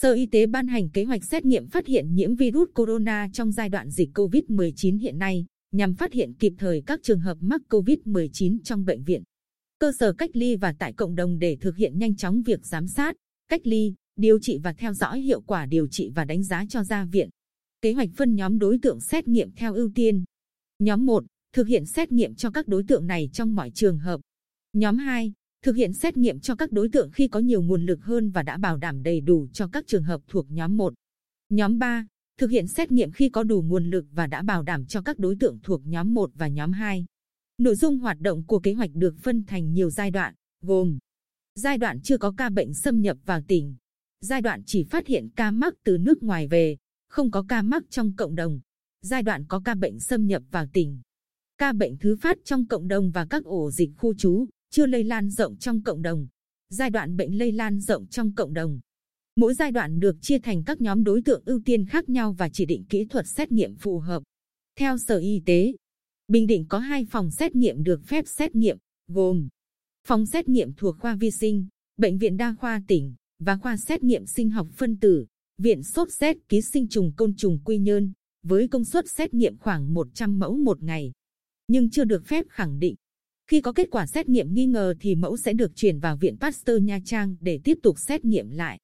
Sở Y tế ban hành kế hoạch xét nghiệm phát hiện nhiễm virus corona trong giai đoạn dịch COVID-19 hiện nay, nhằm phát hiện kịp thời các trường hợp mắc COVID-19 trong bệnh viện, cơ sở cách ly và tại cộng đồng để thực hiện nhanh chóng việc giám sát, cách ly, điều trị và theo dõi hiệu quả điều trị và đánh giá cho ra viện. Kế hoạch phân nhóm đối tượng xét nghiệm theo ưu tiên. Nhóm 1, thực hiện xét nghiệm cho các đối tượng này trong mọi trường hợp. Nhóm 2, thực hiện xét nghiệm cho các đối tượng khi có nhiều nguồn lực hơn và đã bảo đảm đầy đủ cho các trường hợp thuộc nhóm 1. Nhóm 3, thực hiện xét nghiệm khi có đủ nguồn lực và đã bảo đảm cho các đối tượng thuộc nhóm 1 và nhóm 2. Nội dung hoạt động của kế hoạch được phân thành nhiều giai đoạn, gồm Giai đoạn chưa có ca bệnh xâm nhập vào tỉnh, giai đoạn chỉ phát hiện ca mắc từ nước ngoài về, không có ca mắc trong cộng đồng, giai đoạn có ca bệnh xâm nhập vào tỉnh, ca bệnh thứ phát trong cộng đồng và các ổ dịch khu trú, chưa lây lan rộng trong cộng đồng, giai đoạn bệnh lây lan rộng trong cộng đồng. Mỗi giai đoạn được chia thành các nhóm đối tượng ưu tiên khác nhau và chỉ định kỹ thuật xét nghiệm phù hợp. Theo Sở Y tế, Bình Định có hai phòng xét nghiệm được phép xét nghiệm, gồm phòng xét nghiệm thuộc khoa vi sinh, bệnh viện đa khoa tỉnh và khoa xét nghiệm sinh học phân tử, viện sốt xét ký sinh trùng côn trùng quy nhơn với công suất xét nghiệm khoảng 100 mẫu một ngày, nhưng chưa được phép khẳng định. Khi có kết quả xét nghiệm nghi ngờ thì mẫu sẽ được chuyển vào viện Pasteur Nha Trang để tiếp tục xét nghiệm lại.